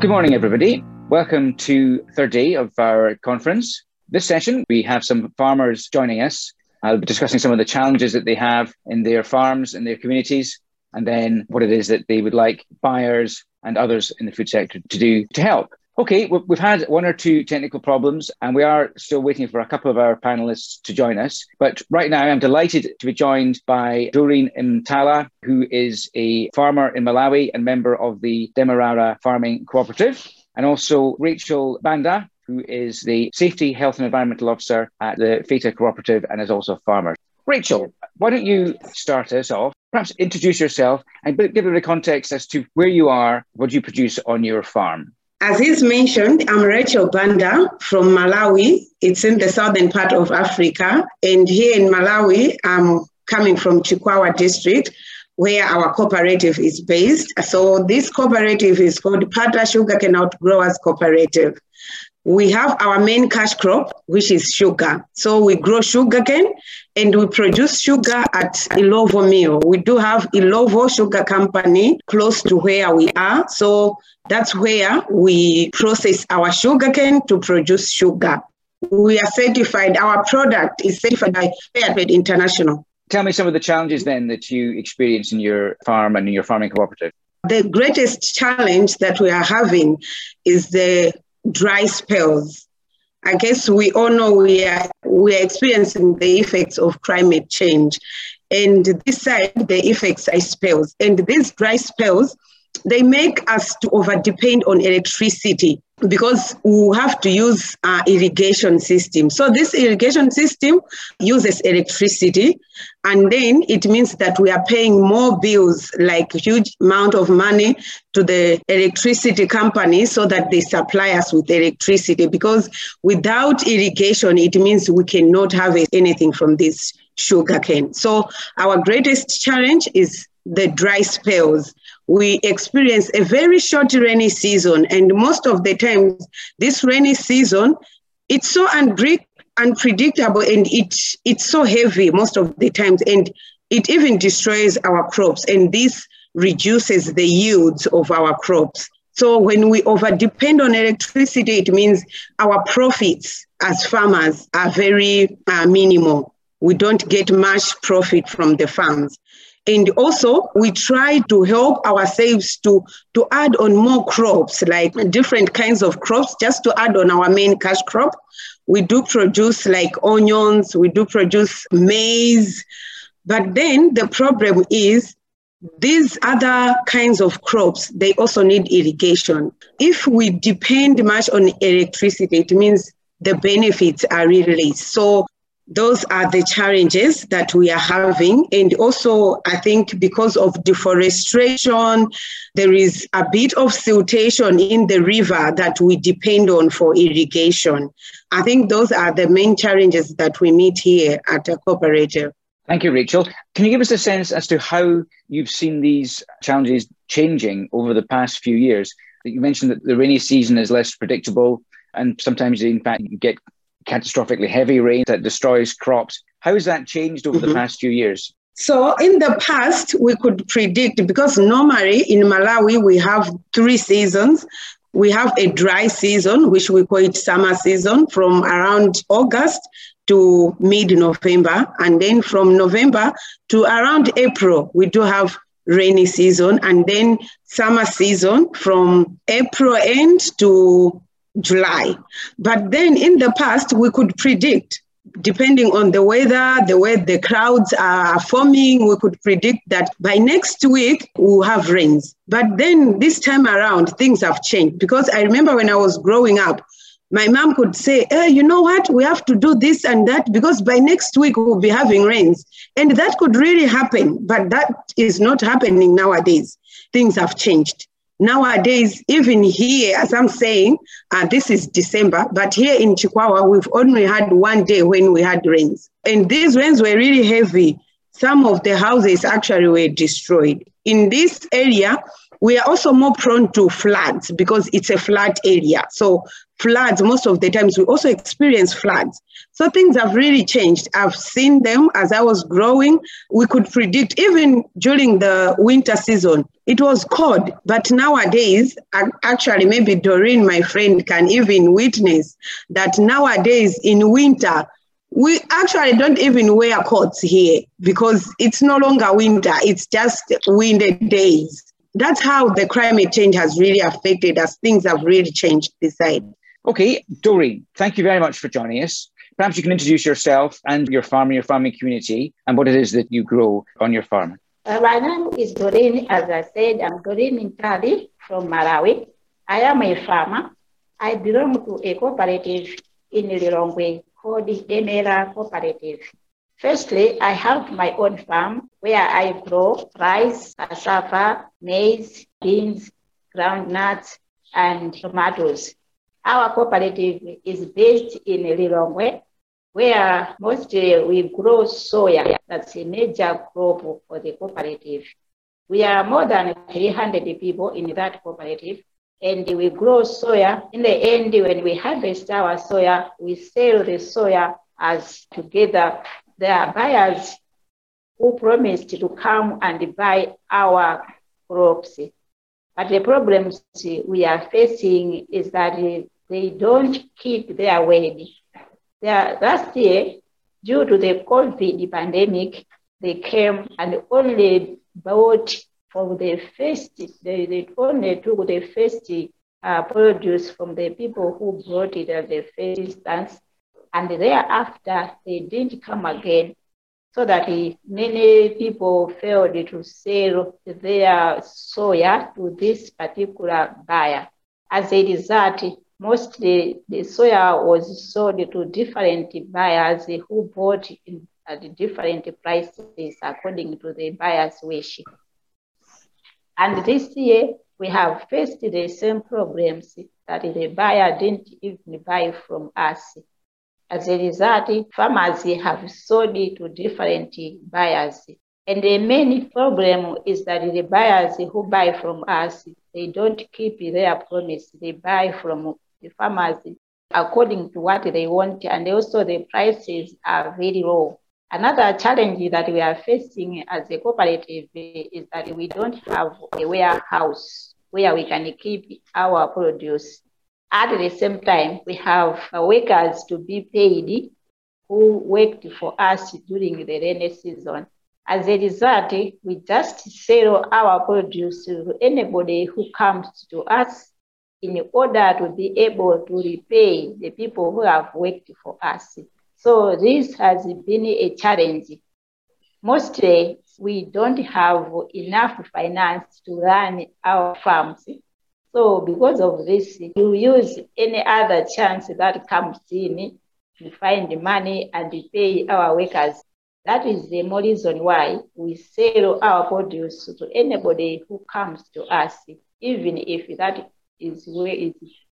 Well, good morning, everybody. Welcome to third day of our conference. This session, we have some farmers joining us. I'll be discussing some of the challenges that they have in their farms and their communities, and then what it is that they would like buyers and others in the food sector to do to help. Okay, we've had one or two technical problems, and we are still waiting for a couple of our panelists to join us. But right now, I'm delighted to be joined by Doreen Mtala, who is a farmer in Malawi and member of the Demerara Farming Cooperative, and also Rachel Banda, who is the Safety, Health and Environmental Officer at the Phata Cooperative and is also a farmer. Rachel, why don't you start us off? Perhaps introduce yourself and give a bit of context as to where you are, what you produce on your farm. As is mentioned, I'm Rachel Banda from Malawi. It's in the southern part of Africa. And here in Malawi, I'm coming from Chikwawa district, where our cooperative is based. So this cooperative is called Phata Sugarcane Outgrowers Cooperative. We have our main cash crop, which is sugar. So we grow sugar cane and we produce sugar at Illovo Mill. We do have Illovo Sugar Company close to where we are. So that's where we process our sugar cane to produce sugar. We are certified, our product is certified by Fairtrade International. Tell me some of the challenges then that you experience in your farm and in your farming cooperative. The greatest challenge that we are having is the dry spells. I guess we all know we are we are experiencing the effects of climate change. And this side, the effects are spells. And these dry spells, they make us to over depend on electricity because we have to use our irrigation system. So this irrigation system uses electricity and then it means that we are paying more bills like huge amount of money to the electricity company so that they supply us with electricity because without irrigation it means we cannot have anything from this sugarcane. So our greatest challenge is the dry spells we experience a very short rainy season. And most of the time, this rainy season, it's so unpre- unpredictable and it, it's so heavy most of the times. And it even destroys our crops. And this reduces the yields of our crops. So when we over depend on electricity, it means our profits as farmers are very uh, minimal. We don't get much profit from the farms. And also, we try to help ourselves to, to add on more crops, like different kinds of crops, just to add on our main cash crop. We do produce like onions, we do produce maize. But then the problem is these other kinds of crops, they also need irrigation. If we depend much on electricity, it means the benefits are really so those are the challenges that we are having. And also, I think because of deforestation, there is a bit of siltation in the river that we depend on for irrigation. I think those are the main challenges that we meet here at a cooperative. Thank you, Rachel. Can you give us a sense as to how you've seen these challenges changing over the past few years? You mentioned that the rainy season is less predictable, and sometimes, in fact, you get catastrophically heavy rain that destroys crops. How has that changed over mm-hmm. the past few years? So, in the past, we could predict because normally in Malawi we have three seasons. We have a dry season, which we call it summer season, from around August to mid November. And then from November to around April, we do have rainy season. And then summer season from April end to July. But then in the past, we could predict, depending on the weather, the way the clouds are forming, we could predict that by next week we'll have rains. But then this time around, things have changed because I remember when I was growing up, my mom could say, hey, you know what? We have to do this and that because by next week we'll be having rains. And that could really happen, but that is not happening nowadays. Things have changed. Nowadays, even here, as I'm saying, uh, this is December, but here in Chikwawa, we've only had one day when we had rains. And these rains were really heavy. Some of the houses actually were destroyed. In this area, We are also more prone to floods because it's a flat area. So floods, most of the times we also experience floods. So things have really changed. I've seen them as I was growing. We could predict even during the winter season, it was cold. But nowadays, actually, maybe Doreen, my friend, can even witness that nowadays in winter, we actually don't even wear coats here because it's no longer winter, it's just windy days. That's how the climate change has really affected us. Things have really changed this side. Okay, Doreen, thank you very much for joining us. Perhaps you can introduce yourself and your farm, your farming community, and what it is that you grow on your farm. Uh, my name is Doreen. As I said, I'm Doreen Ntali from Malawi. I am a farmer. I belong to a cooperative in Lilongwe called the Emera Cooperative. Firstly, I have my own farm where I grow rice, cassava, maize, beans, groundnuts, and tomatoes. Our cooperative is based in Lilongwe, where mostly uh, we grow soya. That's a major crop for the cooperative. We are more than 300 people in that cooperative, and we grow soya. In the end, when we harvest our soya, we sell the soya as together. There are buyers who promised to come and buy our crops. But the problems we are facing is that they don't keep their word. Last year, due to the COVID pandemic, they came and only bought for the first, they, they only took the first uh, produce from the people who brought it at the first instance. And thereafter, they didn't come again so that many people failed to sell their soya to this particular buyer. As a result, mostly the soya was sold to different buyers who bought at different prices according to the buyer's wish. And this year, we have faced the same problems that the buyer didn't even buy from us. As a result, farmers have sold to different buyers. And the main problem is that the buyers who buy from us, they don't keep their promise. They buy from the farmers according to what they want, and also the prices are very low. Another challenge that we are facing as a cooperative is that we don't have a warehouse where we can keep our produce. At the same time, we have workers to be paid who worked for us during the rainy season. As a result, we just sell our produce to anybody who comes to us in order to be able to repay the people who have worked for us. So this has been a challenge. Mostly, we don't have enough finance to run our farms. So because of this, you use any other chance that comes in to find money and pay our workers. That is the more reason why we sell our produce to anybody who comes to us, even if that is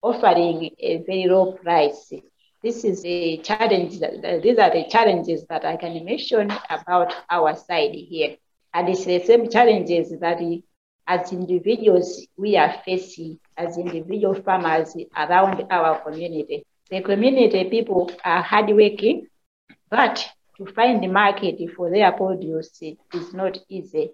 offering a very low price. This is a challenge. That, these are the challenges that I can mention about our side here. And it's the same challenges that as individuals we are facing as individual farmers around our community. The community people are hardworking, but to find the market for their produce is not easy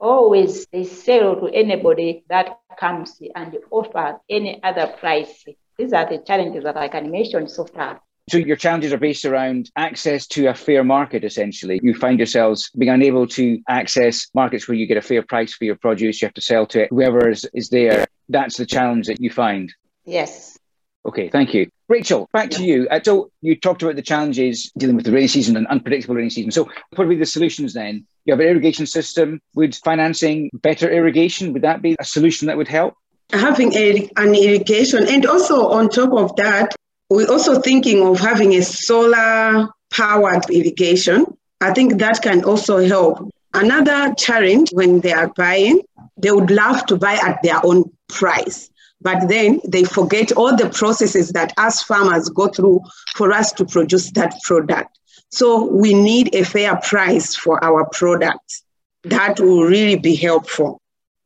always they sell to anybody that comes and offer any other price. These are the challenges that I can mention so far. So your challenges are based around access to a fair market, essentially. You find yourselves being unable to access markets where you get a fair price for your produce. You have to sell to whoever is, is there. That's the challenge that you find. Yes. Okay, thank you. Rachel, back to you. Uh, so you talked about the challenges dealing with the rainy season and unpredictable rainy season. So what would be the solutions then? You have an irrigation system. Would financing better irrigation, would that be a solution that would help? Having a, an irrigation. And also on top of that, we're also thinking of having a solar powered irrigation. I think that can also help. Another challenge when they are buying, they would love to buy at their own price but then they forget all the processes that us farmers go through for us to produce that product. So we need a fair price for our products. That will really be helpful.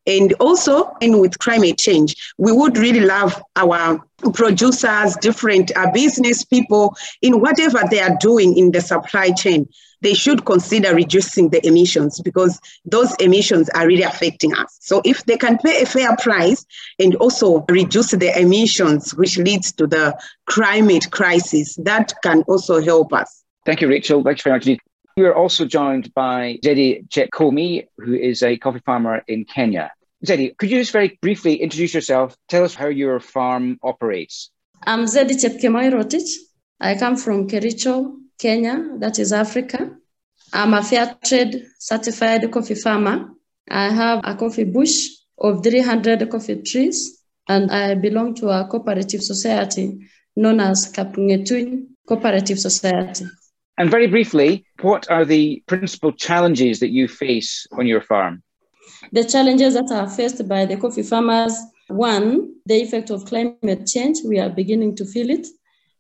And also, in with climate change, we would really love our producers, different uh, business people, in whatever they are doing in the supply chain, they should consider reducing the emissions because those emissions are really affecting us. So if they can pay a fair price and also reduce the emissions, which leads to the climate crisis, that can also help us. Thank you, Rachel. Thanks very much we are also joined by Zedi Chekomi, who is a coffee farmer in Kenya. Zedi, could you just very briefly introduce yourself? Tell us how your farm operates. I'm Zedi Chepkemoi Rotich. I come from Kericho, Kenya, that is Africa. I'm a fair trade certified coffee farmer. I have a coffee bush of 300 coffee trees, and I belong to a cooperative society known as Kapungetun Cooperative Society. And very briefly, what are the principal challenges that you face on your farm? The challenges that are faced by the coffee farmers one, the effect of climate change, we are beginning to feel it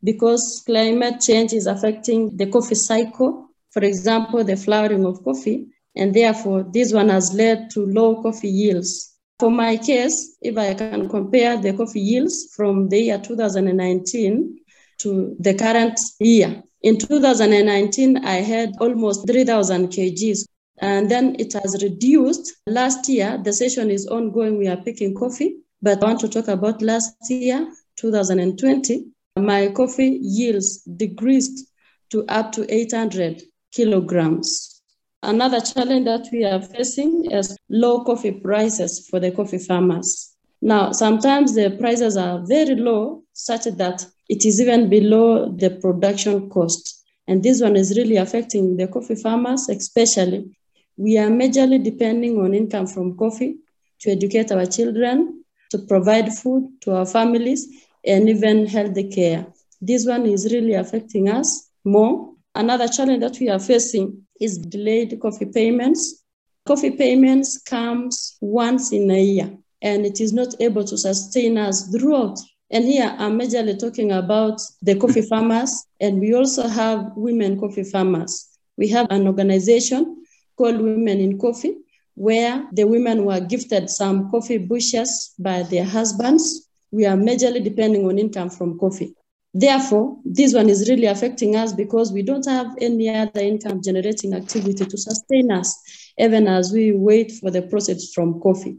because climate change is affecting the coffee cycle. For example, the flowering of coffee, and therefore this one has led to low coffee yields. For my case, if I can compare the coffee yields from the year 2019 to the current year, in 2019, I had almost 3,000 kgs, and then it has reduced. Last year, the session is ongoing. We are picking coffee, but I want to talk about last year, 2020. My coffee yields decreased to up to 800 kilograms. Another challenge that we are facing is low coffee prices for the coffee farmers. Now, sometimes the prices are very low, such that it is even below the production cost. And this one is really affecting the coffee farmers, especially. We are majorly depending on income from coffee to educate our children, to provide food to our families, and even health care. This one is really affecting us more. Another challenge that we are facing is delayed coffee payments. Coffee payments comes once in a year, and it is not able to sustain us throughout and here I'm majorly talking about the coffee farmers, and we also have women coffee farmers. We have an organization called Women in Coffee, where the women were gifted some coffee bushes by their husbands. We are majorly depending on income from coffee. Therefore, this one is really affecting us because we don't have any other income generating activity to sustain us, even as we wait for the proceeds from coffee.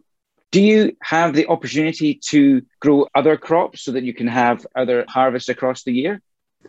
Do you have the opportunity to grow other crops so that you can have other harvests across the year?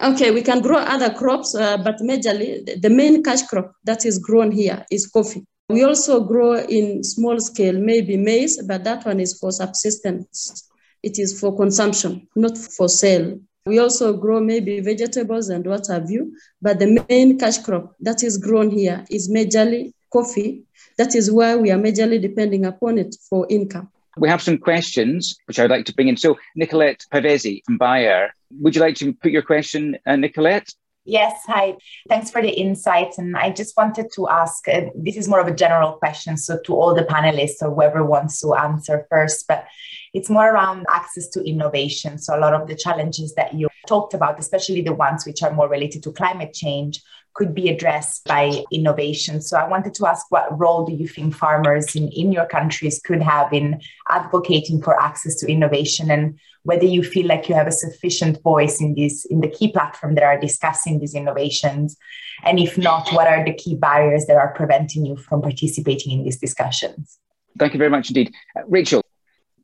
Okay, we can grow other crops, uh, but majorly the main cash crop that is grown here is coffee. We also grow in small scale, maybe maize, but that one is for subsistence. It is for consumption, not for sale. We also grow maybe vegetables and what have you, but the main cash crop that is grown here is majorly coffee that is why we are majorly depending upon it for income. We have some questions which I'd like to bring in. So, Nicolette Pavesi from Bayer, would you like to put your question, uh, Nicolette? Yes, hi. Thanks for the insights. And I just wanted to ask uh, this is more of a general question, so to all the panelists or whoever wants to answer first, but it's more around access to innovation. So, a lot of the challenges that you talked about, especially the ones which are more related to climate change, could be addressed by innovation. So I wanted to ask what role do you think farmers in, in your countries could have in advocating for access to innovation and whether you feel like you have a sufficient voice in this in the key platform that are discussing these innovations? And if not what are the key barriers that are preventing you from participating in these discussions? Thank you very much indeed. Uh, rachel.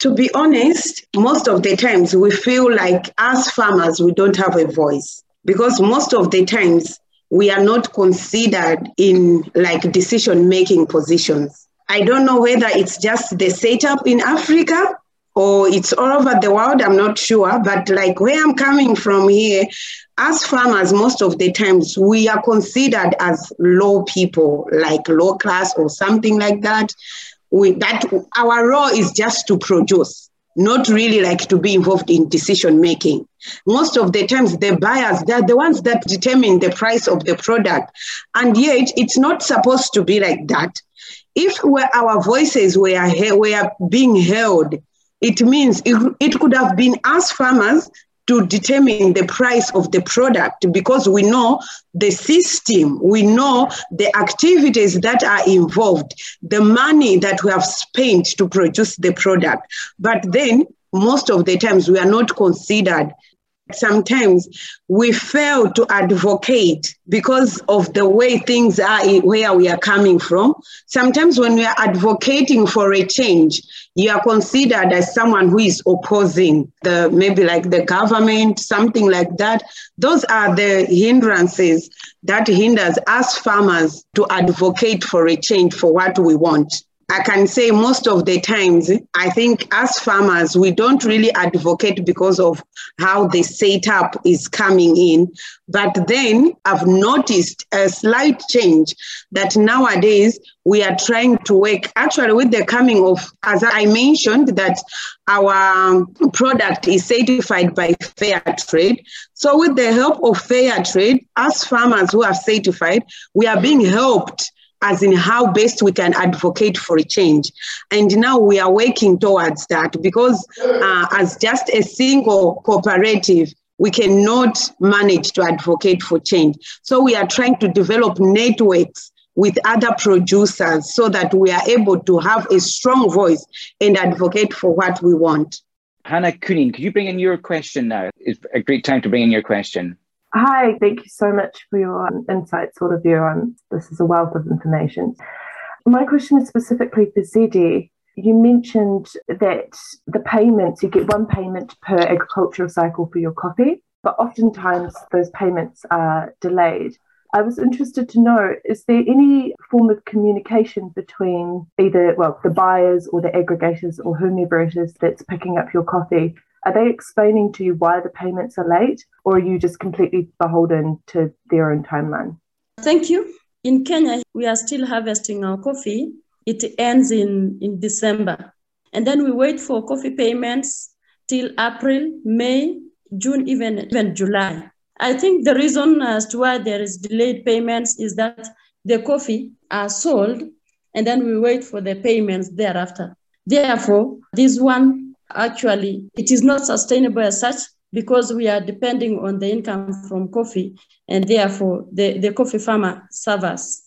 To be honest most of the times we feel like as farmers we don't have a voice because most of the times we are not considered in like decision making positions. I don't know whether it's just the setup in Africa or it's all over the world, I'm not sure. But like where I'm coming from here, as farmers, most of the times we are considered as low people, like low class or something like that. We, that our role is just to produce not really like to be involved in decision making. Most of the times, the buyers, they're the ones that determine the price of the product. And yet, it's not supposed to be like that. If our voices were, were being held, it means it, it could have been us farmers to determine the price of the product because we know the system, we know the activities that are involved, the money that we have spent to produce the product. But then, most of the times, we are not considered sometimes we fail to advocate because of the way things are where we are coming from. Sometimes when we are advocating for a change, you are considered as someone who is opposing the maybe like the government, something like that. Those are the hindrances that hinders us farmers to advocate for a change for what we want. I can say most of the times, I think as farmers, we don't really advocate because of how the setup is coming in. But then I've noticed a slight change that nowadays we are trying to work actually with the coming of, as I mentioned, that our product is certified by Fair Trade. So with the help of Fair Trade, as farmers who are certified, we are being helped as in how best we can advocate for a change. And now we are working towards that because uh, as just a single cooperative, we cannot manage to advocate for change. So we are trying to develop networks with other producers so that we are able to have a strong voice and advocate for what we want. Hannah Kunin, could you bring in your question now? It's a great time to bring in your question. Hi, thank you so much for your insights, all of you. Um, this is a wealth of information. My question is specifically for Zedi. You mentioned that the payments, you get one payment per agricultural cycle for your coffee, but oftentimes those payments are delayed. I was interested to know is there any form of communication between either, well, the buyers or the aggregators or whomever it is that's picking up your coffee are they explaining to you why the payments are late, or are you just completely beholden to their own timeline? Thank you. In Kenya, we are still harvesting our coffee. It ends in, in December. And then we wait for coffee payments till April, May, June, even, even July. I think the reason as to why there is delayed payments is that the coffee are sold and then we wait for the payments thereafter. Therefore, this one actually it is not sustainable as such because we are depending on the income from coffee and therefore the, the coffee farmer suffers.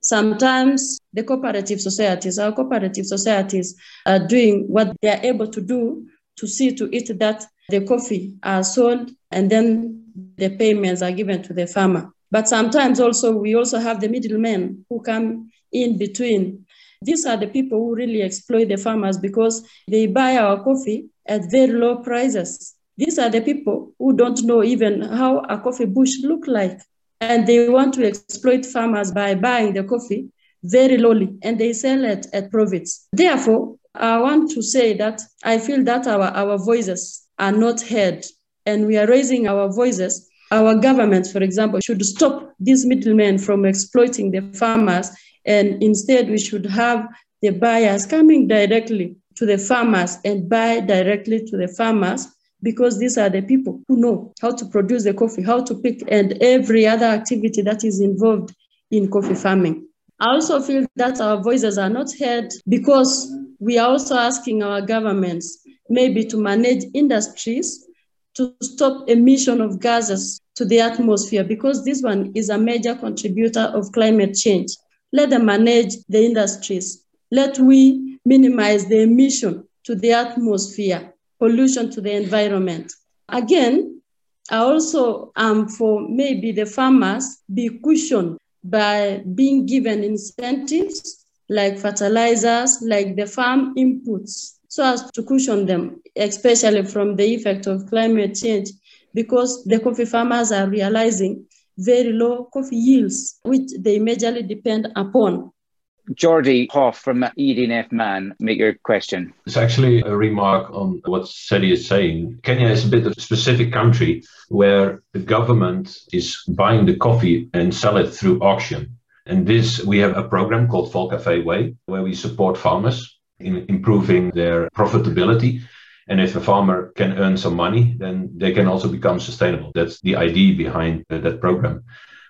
Sometimes the cooperative societies, our cooperative societies are doing what they are able to do to see to it that the coffee are sold and then the payments are given to the farmer. But sometimes also we also have the middlemen who come in between these are the people who really exploit the farmers because they buy our coffee at very low prices. These are the people who don't know even how a coffee bush look like. And they want to exploit farmers by buying the coffee very lowly and they sell it at profits. Therefore, I want to say that I feel that our, our voices are not heard and we are raising our voices. Our government, for example, should stop these middlemen from exploiting the farmers and instead, we should have the buyers coming directly to the farmers and buy directly to the farmers because these are the people who know how to produce the coffee, how to pick, and every other activity that is involved in coffee farming. I also feel that our voices are not heard because we are also asking our governments maybe to manage industries to stop emission of gases to the atmosphere because this one is a major contributor of climate change. Let them manage the industries. Let we minimize the emission to the atmosphere, pollution to the environment. Again, I also am for maybe the farmers be cushioned by being given incentives like fertilizers, like the farm inputs, so as to cushion them, especially from the effect of climate change, because the coffee farmers are realizing very low coffee yields, which they majorly depend upon. Jordi Hoff from EDF Man, make your question. It's actually a remark on what Zedi is saying. Kenya is a bit of a specific country where the government is buying the coffee and sell it through auction. And this, we have a program called Volcafe Way, where we support farmers in improving their profitability and if a farmer can earn some money, then they can also become sustainable. That's the idea behind uh, that program.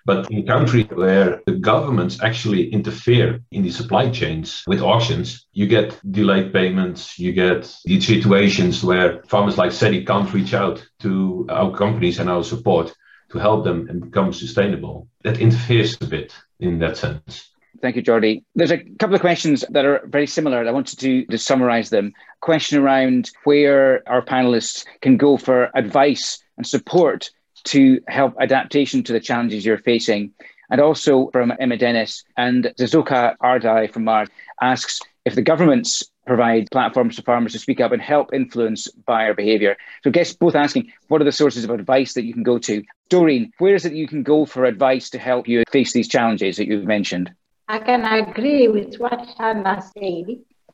But in countries where the governments actually interfere in the supply chains with auctions, you get delayed payments, you get these situations where farmers like Zedi can't reach out to our companies and our support to help them and become sustainable. That interferes a bit in that sense. Thank you, Jordi. There's a couple of questions that are very similar. I wanted to, to summarize them. Question around where our panelists can go for advice and support to help adaptation to the challenges you're facing. And also from Emma Dennis and Zizoka Ardai from Mars asks if the governments provide platforms for farmers to speak up and help influence buyer behaviour. So I guess both asking what are the sources of advice that you can go to? Doreen, where is it you can go for advice to help you face these challenges that you've mentioned? I can agree with what Hannah said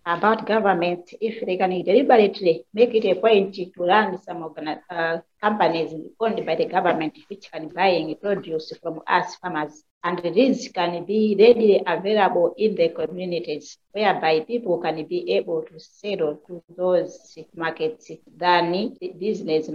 about government. If they can deliberately make it a point to run some uh, companies owned by the government which can buying produce from us farmers and these can be readily available in the communities whereby people can be able to sell to those markets than business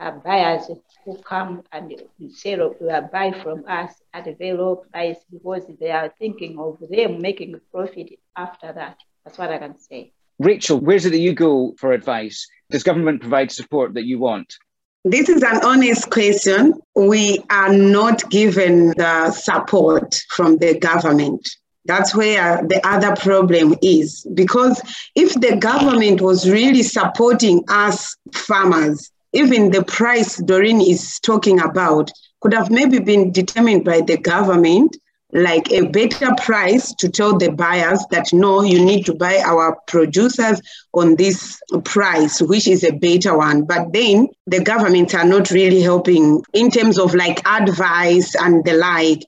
minded uh, buyers who come and sell uh, buy from us at a very low price because they are thinking of them making a profit after that. That's what I can say. Rachel, where's it that you go for advice? Does government provide support that you want? This is an honest question. We are not given the support from the government. That's where the other problem is. Because if the government was really supporting us farmers, even the price Doreen is talking about could have maybe been determined by the government like a better price to tell the buyers that no, you need to buy our producers on this price, which is a better one. But then the governments are not really helping in terms of like advice and the like.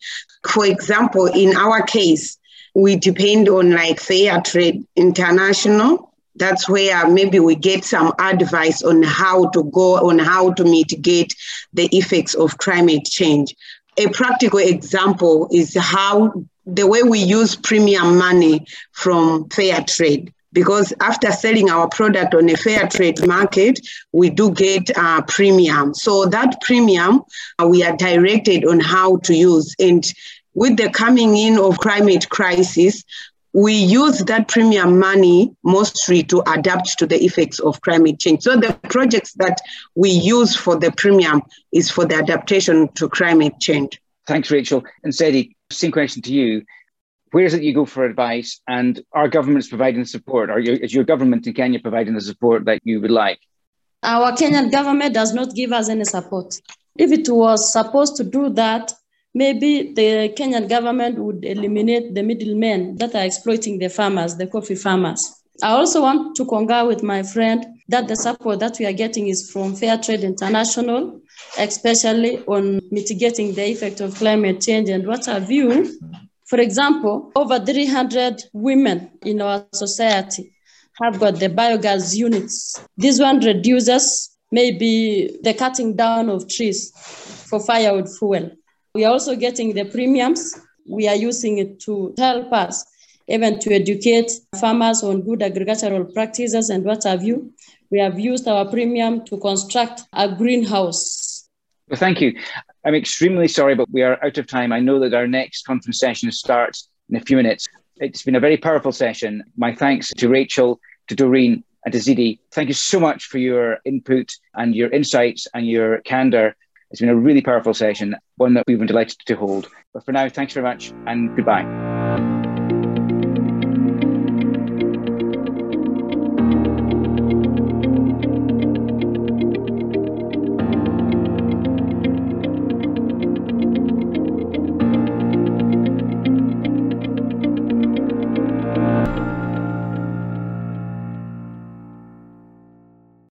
For example, in our case, we depend on like Fair Trade International. That's where maybe we get some advice on how to go, on how to mitigate the effects of climate change a practical example is how the way we use premium money from fair trade because after selling our product on a fair trade market, we do get a premium. So that premium uh, we are directed on how to use. And with the coming in of climate crisis, we use that premium money mostly to adapt to the effects of climate change. So the projects that we use for the premium is for the adaptation to climate change. Thanks, Rachel. And Zedi, same question to you. Where is it you go for advice? And are governments providing support? Are you, is your government in Kenya providing the support that you would like? Our Kenyan government does not give us any support. If it was supposed to do that, maybe the Kenyan government would eliminate the middlemen that are exploiting the farmers, the coffee farmers. I also want to concur with my friend that the support that we are getting is from Fair Trade International, especially on mitigating the effect of climate change and what you. For example, over 300 women in our society have got the biogas units. This one reduces maybe the cutting down of trees for firewood fuel. We are also getting the premiums. We are using it to help us even to educate farmers on good agricultural practices and what have you. We have used our premium to construct a greenhouse. Well, thank you. I'm extremely sorry, but we are out of time. I know that our next conference session starts in a few minutes. It's been a very powerful session. My thanks to Rachel, to Doreen, and to Zedi. Thank you so much for your input and your insights and your candor it's been a really powerful session, one that we've been delighted to hold. But for now, thanks very much and goodbye.